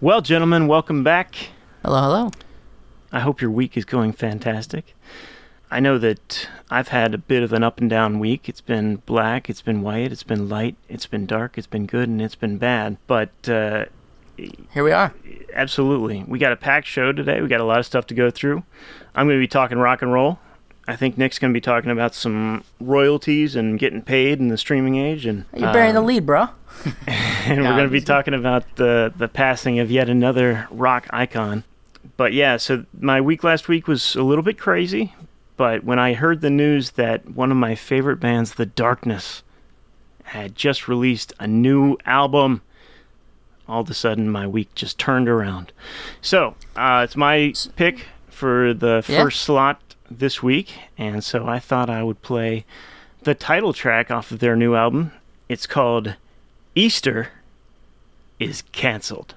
Well, gentlemen, welcome back. Hello, hello. I hope your week is going fantastic. I know that I've had a bit of an up and down week. It's been black, it's been white, it's been light, it's been dark, it's been good, and it's been bad. But uh, Here we are. absolutely, we got a packed show today. We got a lot of stuff to go through. I'm going to be talking rock and roll. I think Nick's going to be talking about some royalties and getting paid in the streaming age, and You're bearing the um, lead, bro. and we're going to be good. talking about the the passing of yet another rock icon. But yeah, so my week last week was a little bit crazy, but when I heard the news that one of my favorite bands, The Darkness, had just released a new album, all of a sudden my week just turned around. So uh, it's my pick for the Yeah. first slot this week, and so I thought I would play the title track off of their new album. It's called Easter is canceled.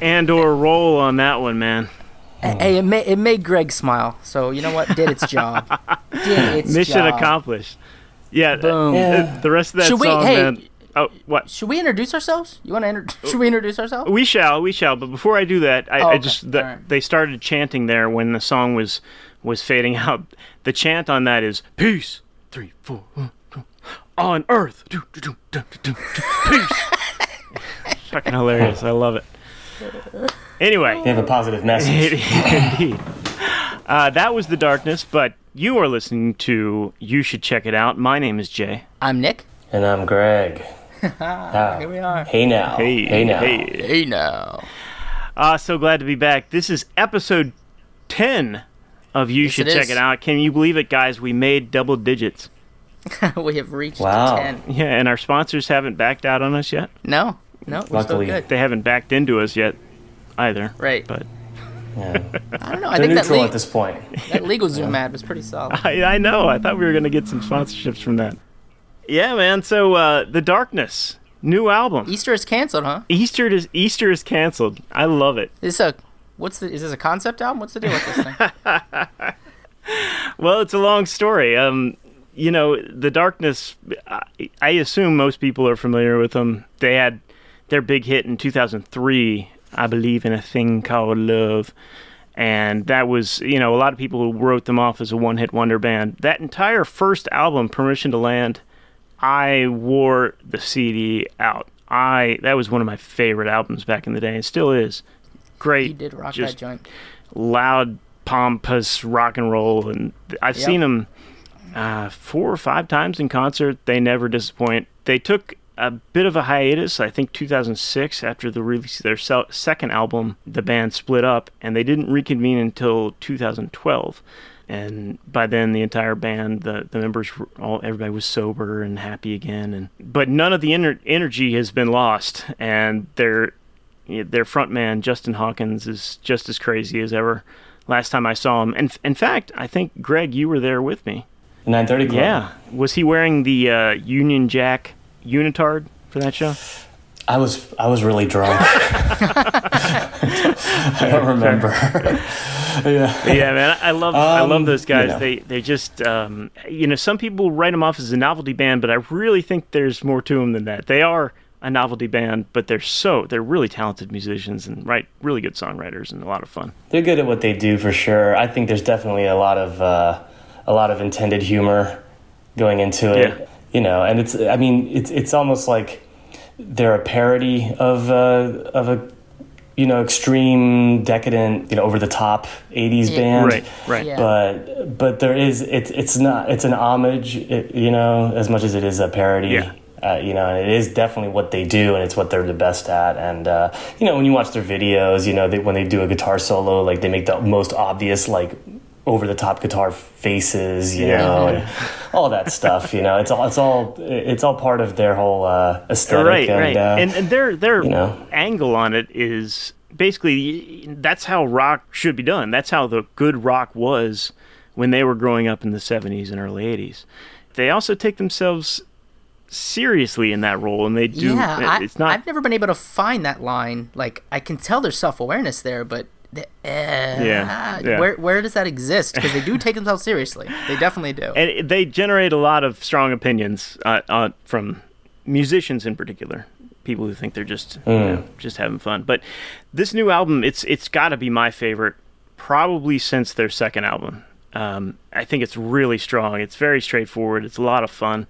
And or roll on that one, man. Hey, it, ma- it made Greg smile. So you know what? Did its job. Did its Mission job. accomplished. Yeah, Boom. uh, the rest of that Should we- song, hey, man. Oh, what? Should we introduce ourselves? You want to? Inter- should we introduce ourselves? We shall, we shall. But before I do that, I, Oh, I just the, Alright. they started chanting there when the song was was fading out. The chant on that is peace. Three, four, one, two, on earth. Do, do, do, peace. Fucking hilarious. I love it. Anyway, They have a positive message. indeed. Uh, that was the darkness, but you are listening to. You should check it out. My name is Jay. I'm Nick. And I'm Greg. Ah, Here we are. Hey now. Hey, hey now. hey. Hey now. Ah, so glad to be back. This is episode 10 of You Should it Check is. It Out. Can you believe it, guys? We made double digits. we have reached Wow. ten. Yeah, and our sponsors haven't backed out on us yet. No, no, we're Luckily. still good. They haven't backed into us yet either. Right. But Yeah. I don't know. I They're think that, neutral at this point. that LegalZoom ad was pretty solid. I, I know. I thought we were going to get some sponsorships from that. Yeah, man. So, uh, The Darkness, new album. Easter is canceled, huh? Easter is Easter is canceled. I love it. Is this a what's the? Is this a concept album? What's the deal with this thing? Well, it's a long story. Um, you know, the darkness. I, I assume most people are familiar with them. They had their big hit in 2003, I believe, in a thing called Love, and that was you know a lot of people wrote them off as a one-hit wonder band. That entire first album, Permission to Land, I wore the CD out. I that was one of my favorite albums back in the day, and still is. Great, You did rock that joint. loud, pompous rock and roll, and I've Yep. seen them uh, four or five times in concert. They never disappoint. They took a bit of a hiatus, I think 2006, after the release of their se- second album. The band split up, and they didn't reconvene until 2012. And by then, the entire band, the, the members, were all everybody was sober and happy again. And but none of the ener- energy has been lost, and they're their frontman Justin Hawkins is just as crazy as ever. Last time I saw him, and in fact, I think Greg, you were there with me. 930 Club. Yeah, was he wearing the uh, Union Jack unitard for that show? I was I was really drunk. I don't remember. yeah. yeah, man, I love I love Um, those guys. you know. They they just um, you know some people write them off as a novelty band, but I really think there's more to them than that. They are a novelty band, but they're so they're really talented musicians and write really good songwriters and a lot of fun. They're good at what they do for sure. I think there's definitely a lot of uh, a lot of intended humor going into it. Yeah. You know, and it's I mean it's it's almost like they're a parody of uh, of a you know extreme decadent you know over the top 80s Yeah. band. Right, right. Yeah. But but there is it's it's not it's an homage it, you know as much as it is a parody. Yeah. Uh, you know, and it is definitely what they do, and it's what they're the best at. And uh, you know, when you watch their videos, you know, they, when they do a guitar solo, like they make the most obvious, like over the top guitar faces, you Yeah. know, and all that stuff. You know, it's all it's all it's all part of their whole uh, aesthetic. right, and, right. Uh, and and their their you know. angle on it is basically that's how rock should be done. That's how the good rock was when they were growing up in the 70s and early 80s. They also take themselves seriously in that role and they do yeah, I, it's not I've never been able to find that line. Like, I can tell there's self awareness there, but the, uh, Yeah, yeah. where where does that exist? Because they do take themselves seriously. They definitely do. and they generate a lot of strong opinions uh, uh, from musicians in particular people who think they're just you know, just having fun but this new album it's it's got to be my favorite probably since their second album um, i think it's really strong it's very straightforward it's a lot of fun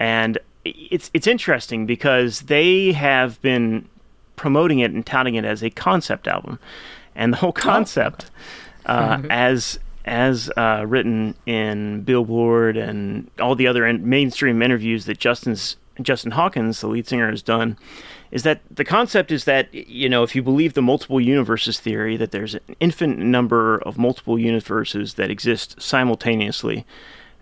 and it's it's interesting because they have been promoting it and touting it as a concept album and the whole concept uh, as as uh, written in Billboard and all the other in- mainstream interviews that Justin's Justin Hawkins, the lead singer, has done, is that the concept is that you know if you believe the multiple universes theory, that there's an infinite number of multiple universes that exist simultaneously,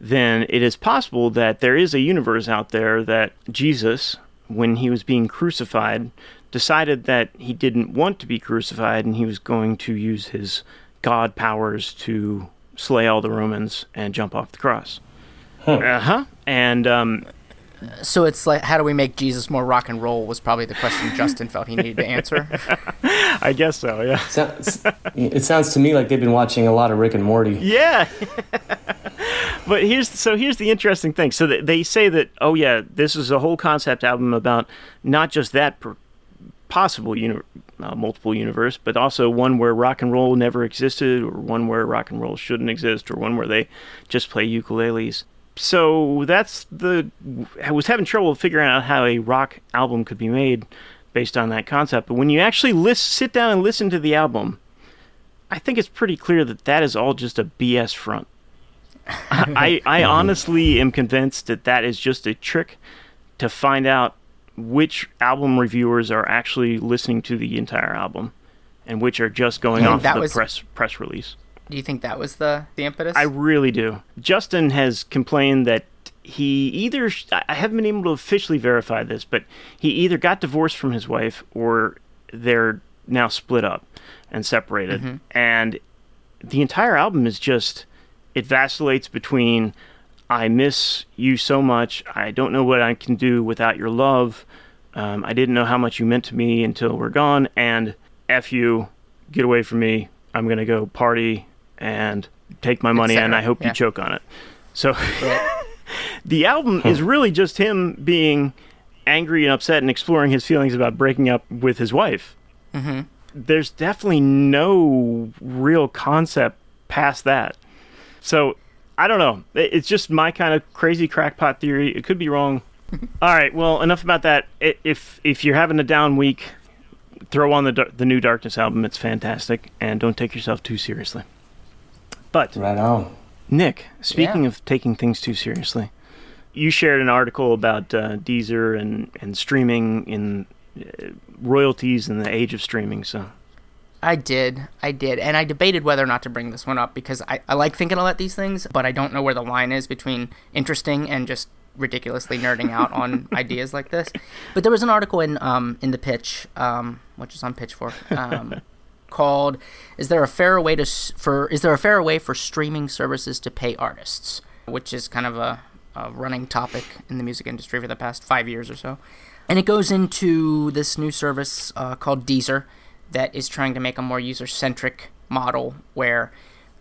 then it is possible that there is a universe out there that Jesus, when he was being crucified, decided that he didn't want to be crucified and he was going to use his God powers to slay all the Romans and jump off the cross. Uh huh. And um, so it's like, how do we make Jesus more rock and roll? Was probably the question Justin felt he needed to answer. I guess so. Yeah. sounds- it sounds to me like they've been watching a lot of Rick and Morty. Yeah. but here's so here's the interesting thing. So they say that oh yeah, this is a whole concept album about not just that per- possible uni- uh, multiple universe, but also one where rock and roll never existed, or one where rock and roll shouldn't exist, or one where they just play ukuleles. So that's the I was having trouble figuring out how a rock album could be made based on that concept. But when you actually list, sit down and listen to the album, I think it's pretty clear that that is all just a BS front. I, I honestly am convinced that that is just a trick to find out which album reviewers are actually listening to the entire album and which are just going off that the was- press press release. Do you think that was the the impetus? I really do. Justin has complained that he either I haven't been able to officially verify this, but he either got divorced from his wife or they're now split up and separated. Mm-hmm. And the entire album is just it vacillates between I miss you so much. I don't know what I can do without your love. Um, I didn't know how much you meant to me until we're gone. And F you, get away from me. I'm going to go party and take my money, and I hope yeah. you choke on it. So the album is really just him being angry and upset and exploring his feelings about breaking up with his wife. Mm-hmm. There's definitely no real concept past that. So I don't know. It's just my kind of crazy crackpot theory. It could be wrong. All right. Well, enough about that. If if you're having a down week, throw on the the new Darkness album. It's fantastic, and don't take yourself too seriously. But Right on. Nick, speaking Yeah. of taking things too seriously, you shared an article about uh, Deezer and, and streaming in uh, royalties in the age of streaming. So, I did. I did. And I debated whether or not to bring this one up because I, I like thinking about these things, but I don't know where the line is between interesting and just ridiculously nerding out on ideas like this. But there was an article in um, in the pitch, um, which is on Pitchfork, um, called "Is there a fairer way to s- for Is there a fairer way for streaming services to pay artists?" Which is kind of a, a running topic in the music industry for the past five years or so, and it goes into this new service uh, called Deezer that is trying to make a more user centric model where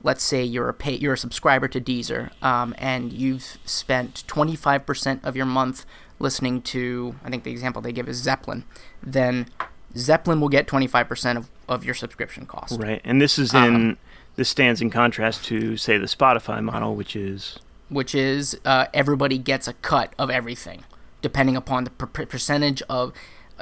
let's say you're a pay, you're a subscriber to Deezer, um, and you've spent 25% of your month listening to, I think the example they give is Zeppelin, then Zeppelin will get 25% of, of your subscription cost. Right, and this is in Um, this stands in contrast to say the Spotify model, which is Which is uh, everybody gets a cut of everything, depending upon the per- per- percentage of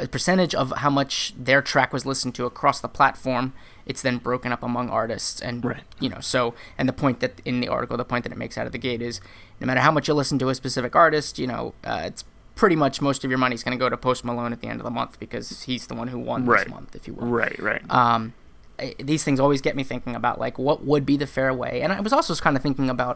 a percentage of how much their track was listened to across the platform. It's then broken up among artists, and Right. you know. So, and the point that in the article, the point that it makes out of the gate is, no matter how much you listen to a specific artist, you know, uh, it's pretty much most of your money is going to go to Post Malone at the end of the month because he's the one who won Right. this month, if you will right, right. um, these things always get me thinking about like what would be the fair way and i was also kind of thinking about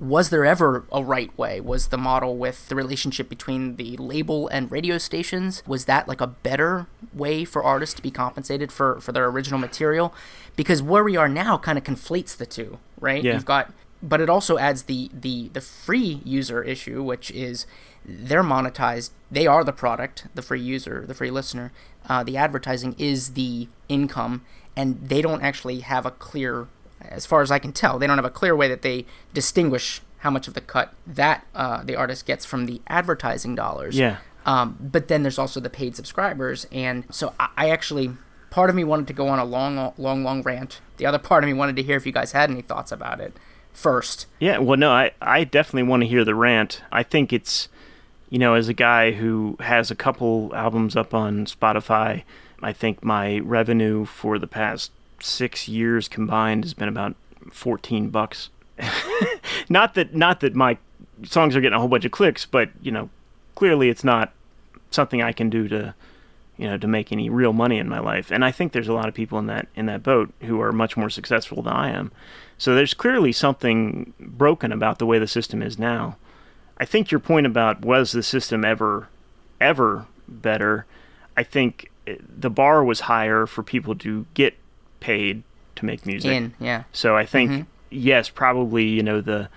was there ever a right way? Was the model with the relationship between the label and radio stations was that like a better way for artists to be compensated for for their original material? Because where we are now kind of conflates the two right? Yeah. you've got but it also adds the the the free user issue which is they're monetized they are the product the free user the free listener. Uh, the advertising is the income and they don't actually have a clear as far as i can tell they don't have a clear way that they distinguish how much of the cut that uh, the artist gets from the advertising dollars Yeah. um, but then there's also the paid subscribers, and so I, I actually part of me wanted to go on a long, long, long rant. The other part of me wanted to hear if you guys had any thoughts about it first. Yeah, well, no, I, I definitely want to hear the rant. I think it's, you know, as a guy who has a couple albums up on Spotify, I think my revenue for the past six years combined has been about 14 bucks. not that, not that my songs are getting a whole bunch of clicks, but you know, clearly it's not something I can do to, you know, to make any real money in my life. And I think there's a lot of people in that in that boat who are much more successful than I am. So there's clearly something broken about the way the system is now. I think your point about was the system ever ever better, I think eh, the bar was higher for people to get paid to make music. In yeah, So I think mm-hmm. yes, probably you know the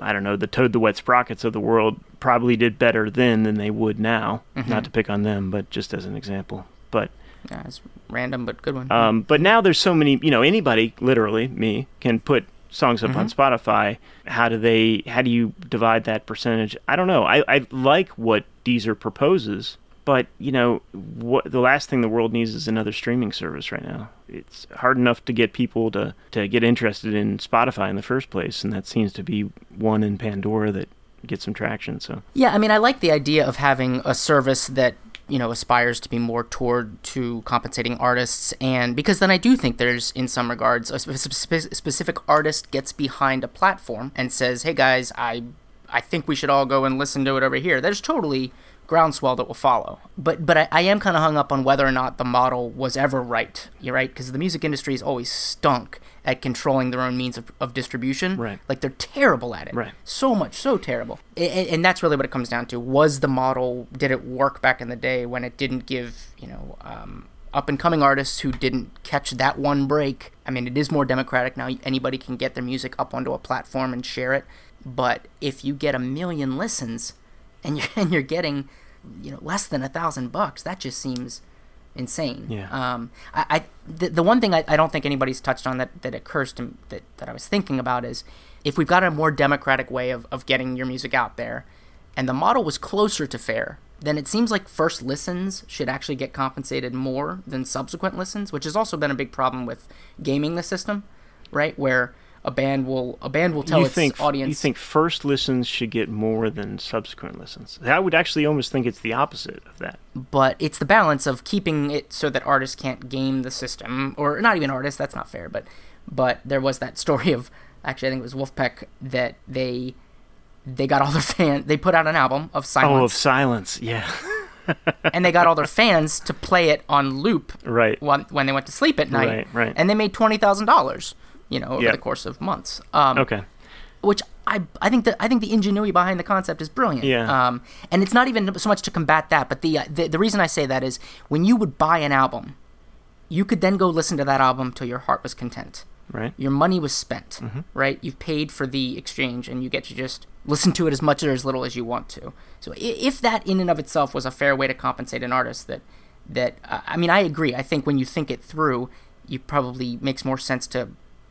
I don't know the Toad the Wet Sprockets of the world probably did better then than they would now. Mm-hmm. Not to pick on them, but just as an example. But yeah, it's random but good one. um, but now there's so many you know anybody literally me can put songs up on mm-hmm. Spotify. How do they? How do you divide that percentage? I don't know. I I like what Deezer proposes. But you know, what the last thing the world needs is another streaming service right now. It's hard enough to get people to, to get interested in Spotify in the first place, and that seems to be one in Pandora that gets some traction. So Yeah, I mean, I like the idea of having a service that you know aspires to be more toward to compensating artists, and because then I do think there's, in some regards, a spe- spe- specific artist gets behind a platform and says, "Hey guys, I I think we should all go and listen to it over here." There's totally groundswell that will follow. But but I, I am kind of hung up on whether or not the model was ever right. You're right because the music industry has always stunk at controlling their own means of, of distribution. Right. Like they're terrible at it. Right. So much, so terrible. And, and that's really what it comes down to. Was the model? Did it work back in the day when it didn't give you know? Um, up and coming artists who didn't catch that one break. I mean, it is more democratic now. Anybody can get their music up onto a platform and share it. But if you get a million listens, and you're and you're getting, you know, less than a thousand bucks, that just seems insane. Yeah. Um. I, I the, the one thing I, I don't think anybody's touched on that that occurs to that that I was thinking about is if we've got a more democratic way of of getting your music out there, and the model was closer to fair, then it seems like first listens should actually get compensated more than subsequent listens, which has also been a big problem with gaming the system, right? Where a band will a band will tell you its think audience you think first listens should get more than subsequent listens? I would actually almost think it's the opposite of that. but it's the balance of keeping it so that artists can't game the system or not even artists that's not fair but but there was that story of actually i think it was Vulfpeck that they they got all their fans they put out an album of silence. Oh, of silence. Yeah. and they got all their fans to play it on loop right. when, when they went to sleep at night Right, right. and they made $20000 you know over Yeah. the course of months um, Okay. which I, I think that I think the ingenuity behind the concept is brilliant. Yeah. Um, and it's not even so much to combat that, but the, uh, the the reason I say that is when you would buy an album, you could then go listen to that album till your heart was content. Right. Your money was spent, Mm-hmm. right? You've paid for the exchange, and you get to just listen to it as much or as little as you want to. So, i- if that in and of itself was a fair way to compensate an artist, that that uh, I mean, I agree. I think when you think it through, you probably makes more sense to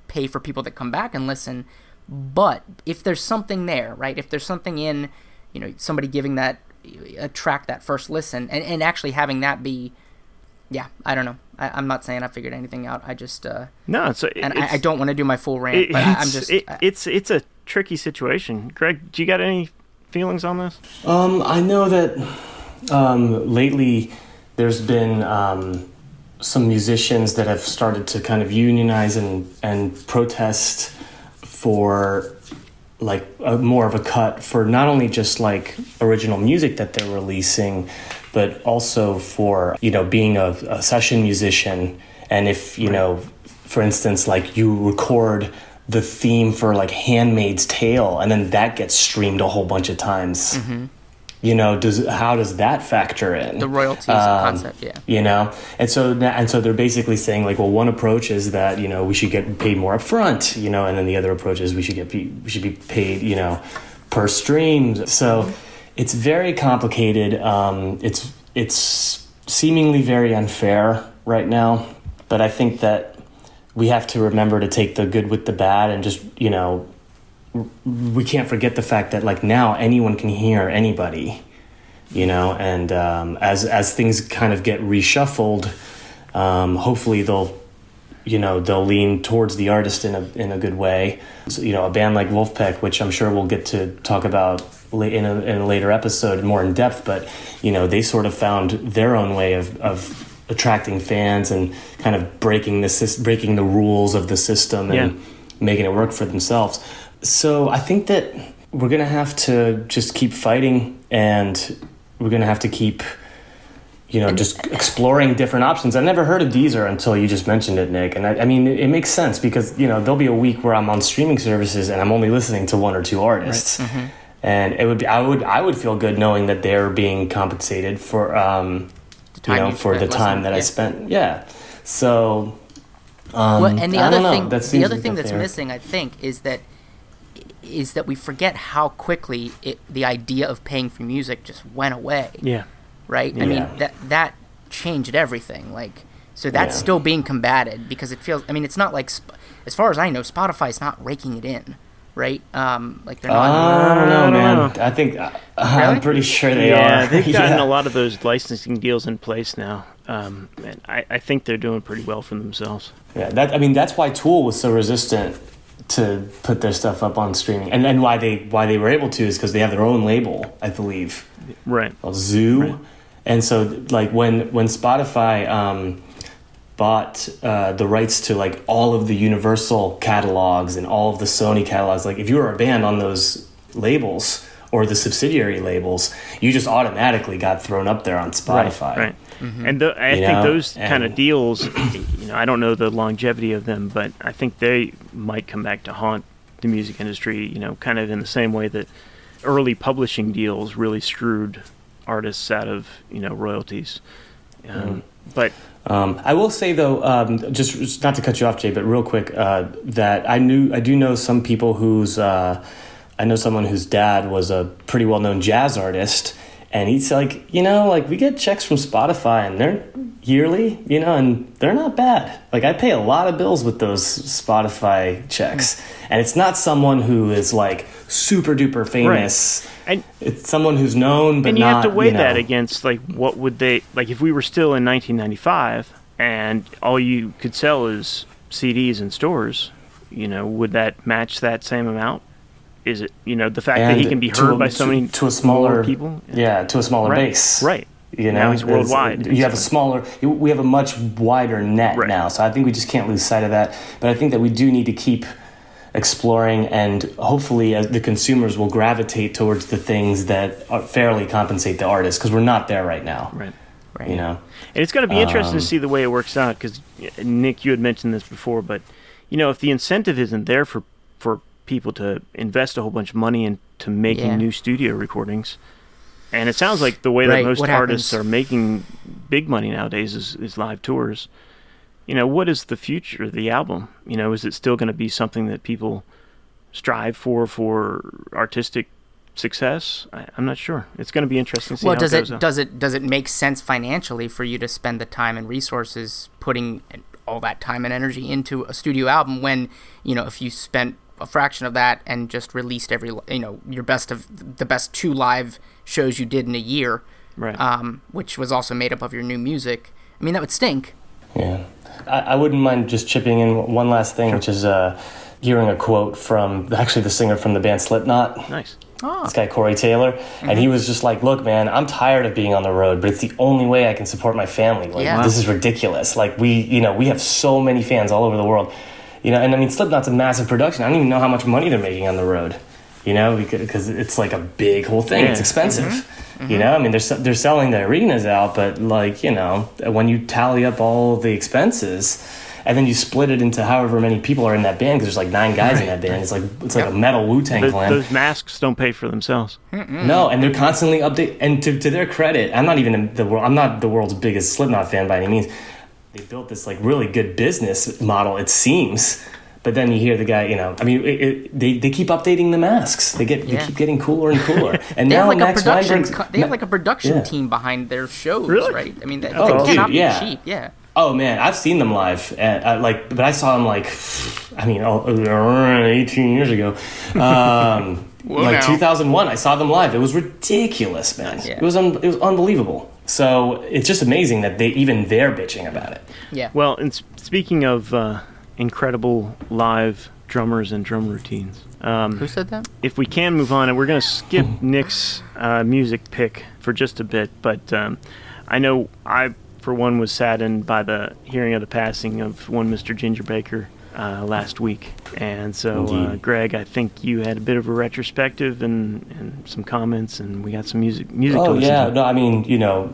pay for people that come back and listen. But if there's something there, right? If there's something in, you know, somebody giving that a track that first listen, and, and actually having that be, yeah, I don't know. I, I'm not saying I figured anything out. I just uh, No, it's and it's, I, I don't want to do my full rant, it- but I, I'm it's- just it- I- it's it's a tricky situation. Greg, do you got any feelings on this? Um, I know that um, lately there's been um, some musicians that have started to kind of unionize and, and protest for like a, more of a cut for not only just like original music that they're releasing, but also for you know being a, a session musician. And if you know, for instance, like you record the theme for like Handmaid's Tale and then that gets streamed a whole bunch of times mm-hmm. You know does how does that factor in? The royalties Um, concept, yeah. you know? And so and so they're basically saying like well one approach is that you know we should get paid more upfront you know and then the other approach is we should get be, we should be paid you know per stream. So it's very complicated. Um, it's it's seemingly very unfair right now but i think that we have to remember to take the good with the bad and just you know we can't forget the fact that like now anyone can hear anybody you know and um, as as things kind of get reshuffled um, hopefully they'll you know they'll lean towards the artist in a in a good way so, you know a band like Vulfpeck which I'm sure we'll get to talk about in a, in a later episode more in depth but you know they sort of found their own way of of attracting fans and kind of breaking the breaking the rules of the system and Yeah. making it work for themselves. So I think that we're gonna have to just keep fighting, and we're gonna have to keep, you know, just exploring different options. I never heard of Deezer until you just mentioned it, Nick. And I, I mean, it, it makes sense because you know there'll be a week where I'm on streaming services and I'm only listening to one or two artists, and it would be I would I would feel good knowing that they're being compensated for. Um, The time you know, you for the spent time listening, that I spent. Yeah. So. Um, Well, and the I other thing, That the other like thing that's fair- missing, I think, is that is that we forget how quickly it, the idea of paying for music just went away. Yeah. Right? I mean, that that changed everything. Like, so that's Yeah. still being combated because it feels. I mean, it's not like, Sp- as far as I know, Spotify's not raking it in, right? Um, like they're not. I don't know, I don't man. know. I think uh, I'm pretty sure they yeah, are. they've gotten Yeah. a lot of those licensing deals in place now, um, and I, I think they're doing pretty well for themselves. Yeah, that I mean that's why Tool was so resistant to put their stuff up on streaming, and and why they why they were able to is because they have their own label, I believe, Right. Zoo, Right. and so like when when Spotify um, bought uh, the rights to like all of the Universal catalogs and all of the Sony catalogs, like if you were a band on those labels or the subsidiary labels, you just automatically got thrown up there on Spotify. Right. And the, I You think know, those kind of deals, you know, I don't know the longevity of them, but I think they might come back to haunt the music industry, you know, kind of in the same way that early publishing deals really screwed artists out of, you know, royalties. Um, But Um, I will say though, um, just, just not to cut you off, Jay, but real quick, uh, that I knew I do know some people whose uh, I know someone whose dad was a pretty well known jazz artist, and he's like, you know, like we get checks from Spotify and they're yearly, you know, and they're not bad. Like I pay a lot of bills with those Spotify checks, and it's not someone who is like super duper famous. and It's someone who's known, but and you not, have to weigh know, that against like what would they like if we were still in 1995 and all you could sell is CDs in stores, you know, would that match that same amount? Is it you know the fact that he can be heard a- by so to- many to a smaller people? Yeah, to a smaller Right. base. Right. You know, Now he's worldwide. You have a smaller. We have a much wider net Right. now, so I think we just can't lose sight of that. But I think that we do need to keep exploring, and hopefully, as the consumers will gravitate towards the things that are fairly compensate the artist, because we're not there right now. Right. Right. You know. And it's going to be interesting Um, to see the way it works out because uh, Nick, you had mentioned this before, but you know, if the incentive isn't there for for people to invest a whole bunch of money into making Yeah. new studio recordings. And it sounds like the way that Right, most what artists happens- are making big money nowadays is, is live tours. You know, what is the future of the album? You know, is it still going to be something that people strive for for artistic success? I, I'm not sure. It's going to be interesting to see well, how does it it does it does it make sense financially for you to spend the time and resources putting all that time and energy into a studio album when you know if you spent a fraction of that and just released every you know your best of the best two live shows you did in a year, Right. um, which was also made up of your new music. I mean that would stink. Yeah, I, I wouldn't mind just chipping in one last thing, which is uh, hearing a quote from actually the singer from the band Slipknot. nice. this guy Corey Taylor, and he was just like, "Look, man, I'm tired of being on the road, but it's the only way I can support my family. Like, Yeah. this is ridiculous. Like, we, you know, we have so many fans all over the world, you know, and I mean, Slipknot's a massive production. I don't even know how much money they're making on the road, you know, because it's like a big whole thing. It's Yeah. expensive." Mm-hmm. You mm-hmm. know, I mean, they're they're selling the arenas out, but like you know, when you tally up all the expenses, and then you split it into however many people are in that band, because there's like nine guys in that band. It's like it's like a metal Wu Tang Th- clan. those masks don't pay for themselves. No, and they're constantly update. And to, to their credit, I'm not even in the world. I'm not the world's biggest Slipknot fan by any means. They built this like really good business model. It seems, but then you hear the guy. You know, I mean, it, it, they they keep updating the masks. They get Yeah. they keep getting cooler and cooler. And They now have like Max a production. Weinberg's- co- they have like a production Yeah. team behind their shows, Really? right? I mean, that, Oh, they dude, cannot be yeah. cheap. Yeah. Oh man, I've seen them live. And, uh, like, but I saw them like, I mean, oh, uh, 18 years ago. Um, like now. 2001, I saw them live. It was ridiculous, man. Yeah. It was un- it was unbelievable. So it's just amazing that they even they're bitching about it. Yeah. Well, and speaking of uh, incredible live drummers and drum routines, um, Who said that? if we can move on, and we're going to skip Nick's uh, music pick for just a bit, but um, I know I, for one, was saddened by the hearing of the passing of one Mr. Ginger Baker uh, last week, and so uh, Greg, I think you had a bit of a retrospective and, and some comments, and we got some music music Oh yeah, to. no, I mean, you know,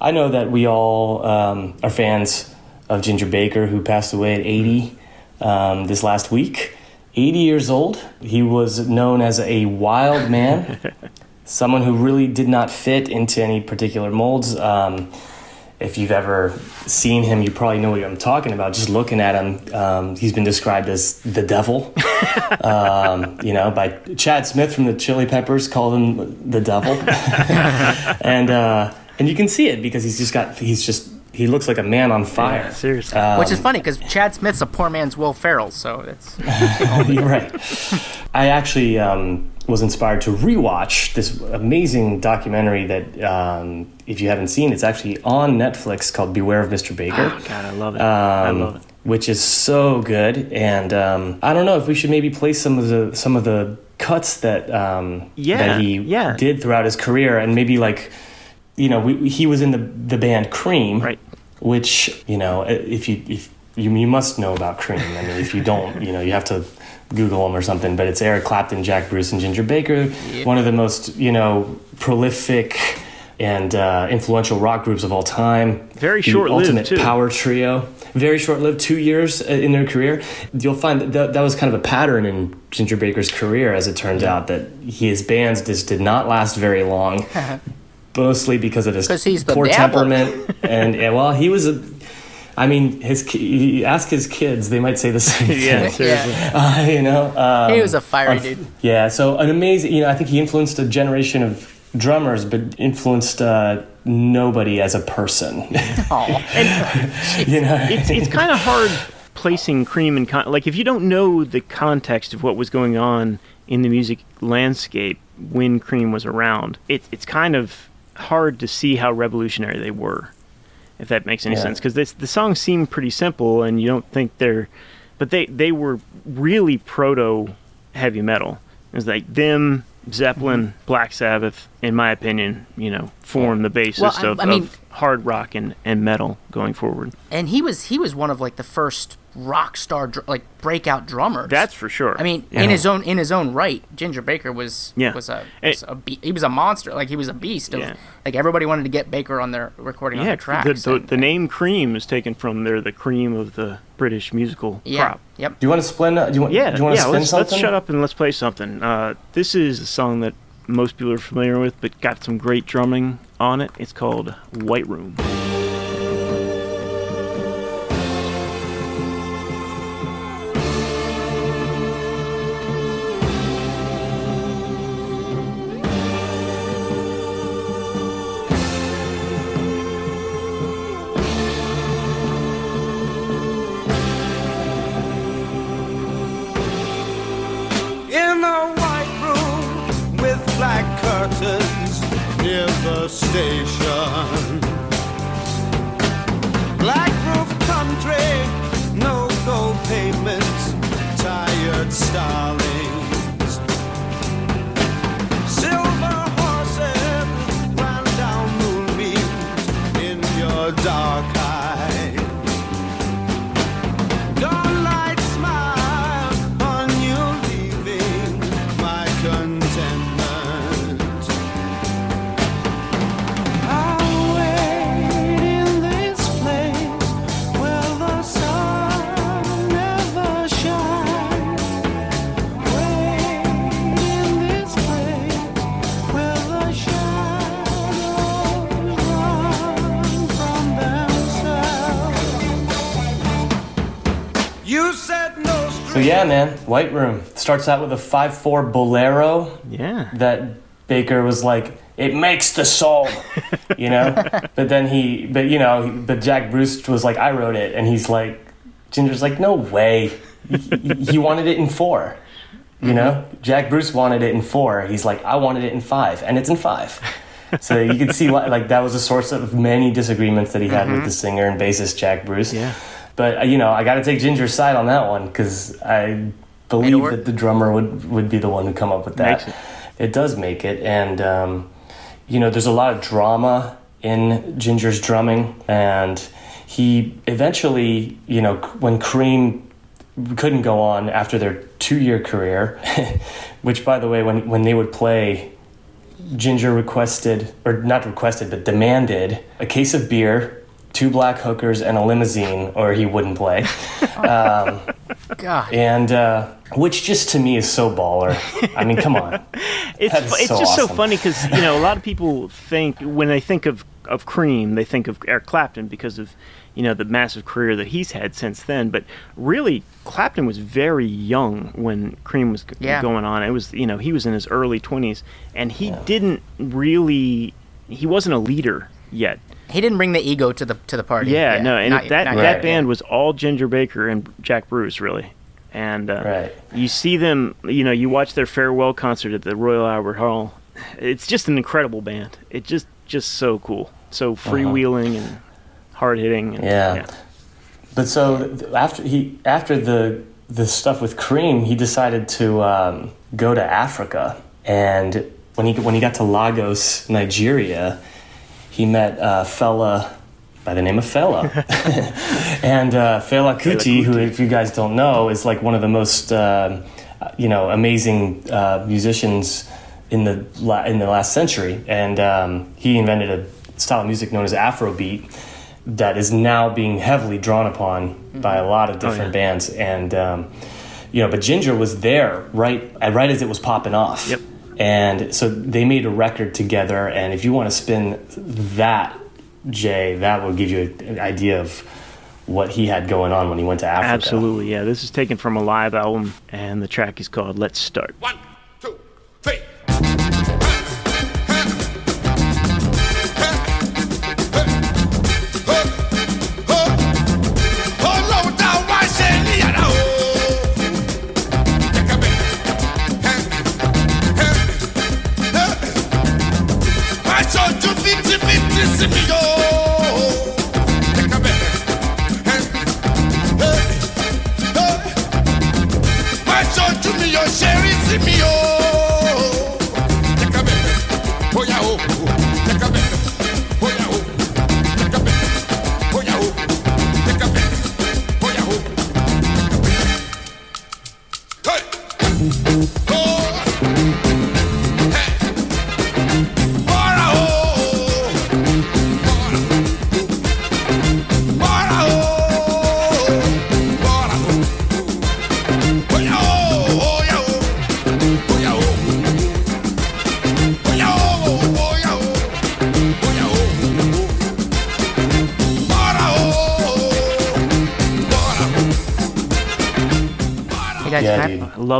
I know that we all um, are fans of Ginger Baker, who passed away at 80 um, this last week. 80 years old. He was known as a wild man, someone who really did not fit into any particular molds. Um, if you've ever seen him, you probably know what I'm talking about. Just looking at him, um, he's been described as the devil. um, you know, by Chad Smith from the Chili Peppers called him the devil, and uh, and you can see it because he's just got he's just he looks like a man on fire. Seriously. Which is funny because Chad Smith's a poor man's Will Ferrell, so it's You're right. I actually um, was inspired to rewatch this amazing documentary that, um, if you haven't seen, it's actually on Netflix called Beware of Mr. Baker. Oh, God, I love it. I um, love it. which is so good. And um, I don't know if we should maybe play some of the some of the cuts that um, Yeah, that he yeah. did throughout his career, and maybe like you know we, he was in the the band Cream, Right. Which you know if you if you, you must know about Cream. I mean, if you don't, you know you have to. Google them or something, but it's Eric Clapton, Jack Bruce, and Ginger Baker, one of the most you know prolific and uh, influential rock groups of all time. Very The short-lived, ultimate too. power trio. Very short lived, two years uh, in their career. You'll find that, that that was kind of a pattern in Ginger Baker's career, as it turned out, that his bands just did not last very long, mostly because of his he's poor temperament. and, yeah, well, he was a. I mean, his you ask his kids; they might say the same yeah, thing. Yeah. Uh, you know, um, he was a fiery unf- dude. yeah, so an amazing, you know, I think he influenced a generation of drummers, but influenced uh, nobody as a person. Aw. you know, it's it's kind of hard placing cream in con- like if you don't know the context of what was going on in the music landscape when cream was around it, it's kind of hard to see how revolutionary they were if that makes any Yeah. sense because the songs seem pretty simple and you don't think they're but they they were really proto heavy metal it was like them zeppelin Mm-hmm. black sabbath in my opinion you know form the basis Well, I- of, I mean- of hard rock and, and metal going forward and he was he was one of like the first rock star, dr- like breakout drummers. That's for sure. I mean, Yeah. in his own in his own right, Ginger Baker was Yeah. was a, It- a be- he was a monster. Like he was a beast. Of, Yeah. Like everybody wanted to get Baker on their recording on yeah, their tracks. the, the, and- the name Cream is taken from they're the cream of the British musical yeah, crop. yep. Do you want to spin? Do you want? Yeah, Do you want yeah. to spin Let's, something? let's shut up and let's play something. Uh, this is a song that most people are familiar with, but got some great drumming on it. It's called White Room. So yeah, man, White Room starts out with a five-four bolero Yeah. that Baker was like, it makes the song, you know. but then he, but you know, but Jack Bruce was like, I wrote it, and he's like, Ginger's like, no way. He, wanted it in four, you mm-hmm. know. Jack Bruce wanted it in four. He's like, I wanted it in five, and it's in five. So you can see why, like, that was a source of many disagreements that he had with mm-hmm. the singer and bassist Jack Bruce. Yeah. But uh, you know, I got to take Ginger's side on that one because I believe that the drummer would would be the one who come up with that. Makes it. does make it, and um, you know, there's a lot of drama in Ginger's drumming, and he eventually, you know, when Cream couldn't go on after their two-year career, which, by the way, when when they would play Ginger requested, or not requested, but demanded a case of beer, two black hookers, and a limousine, or he wouldn't play. God. And uh, which just to me is so baller. I mean, come on. It's That is fu- it's so just so funny because you know a lot of people think when they think of of Cream, they think of Eric Clapton because of you know the massive career that he's had since then. But really, Clapton was very young when Cream was g- Yeah. going on. It was you know he was in his early twenties, and he didn't really he wasn't a leader yet. He didn't bring the ego to the to the party. Yeah, no, and not- that not that yet. band was all Ginger Baker and Jack Bruce, really. And uh, Right. you see them, you know, you watch their farewell concert at the Royal Albert Hall. It's just an incredible band. It just just so cool, so freewheeling and hard hitting. And, Uh-huh. Yeah. But so after he after the the stuff with Cream, he decided to um, go to Africa, and when he when he got to Lagos, Nigeria, he met a fella by the name of Fela, and uh, Fela Kuti, who, if you guys don't know, is like one of the most um you know amazing uh, musicians in the la- in the last century, and um, he invented a style of music known as Afrobeat that is now being heavily drawn upon by a lot of different yeah. bands, and um, you know, but Ginger was there right right as it was popping off. Yep. And so they made a record together, and if you want to spin that, Jay, that will give you an idea of what he had going on when he went to Africa. Absolutely, yeah. This is taken from a live album, and the track is called "Let's Start." One, two, three.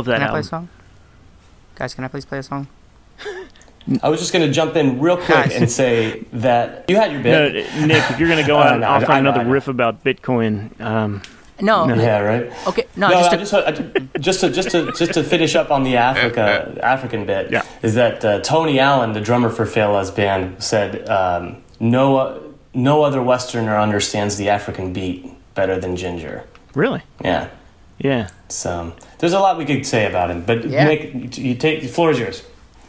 Love that can I play a song? Guys, can I please play a song? I was just going to jump in real quick and say that you had your No, bit. Nick, if you're going to go Uh, on, no, off I on know, another riff about Bitcoin, um, No. yeah, right. Okay. No. No, just I to, just, I, just to just to just to finish up on the Africa African bit Yeah. is that uh, Tony Allen, the drummer for Fela's band, said um, no no other Westerner understands the African beat better than Ginger. really? Yeah, Yeah. so there's a lot we could say about him, but Yeah. Nick, you take the floor is yours.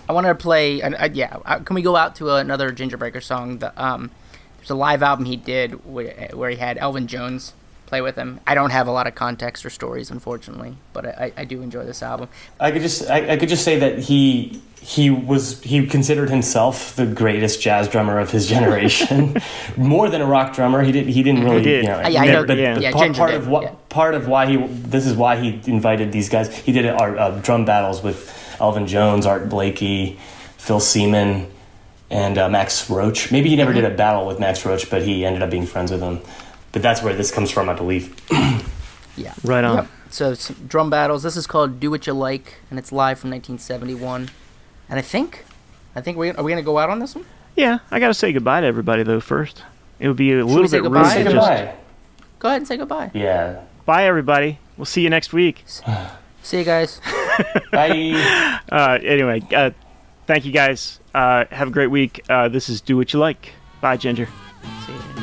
I wanted to play. Uh, uh, yeah. Uh, can we go out to another Ginger Baker song? The, um, there's a live album he did where, where he had Elvin Jones play with him. I don't have a lot of context or stories, unfortunately, but I, I do enjoy this album. I could just I, I could just say that he he was he considered himself the greatest jazz drummer of his generation, more than a rock drummer. He didn't he didn't really did. you know. Yeah, I know- but, yeah. but yeah, part, Ginger part did, of what yeah. part of why he this is why he invited these guys. He did our uh, drum battles with Elvin Jones, Art Blakey, Phil Seamen. And uh, Max Roach. Maybe he never Mm-hmm. did a battle with Max Roach, but he ended up being friends with him. But that's where this comes from, I believe. Yeah. Right on. Yep. So some drum battles. This is called "Do What You Like," and it's live from 1971. And I think, I think we are we gonna go out on this one? Yeah, I got to say goodbye to everybody, though, first. It would be a we little say bit goodbye? rude Say to just. goodbye. Go ahead and say goodbye. Yeah. Bye, everybody. We'll see you next week. See you guys. Bye. Uh, anyway, uh, thank you guys. Uh, have a great week. Uh, this is Do What You Like. Bye, Ginger. See you.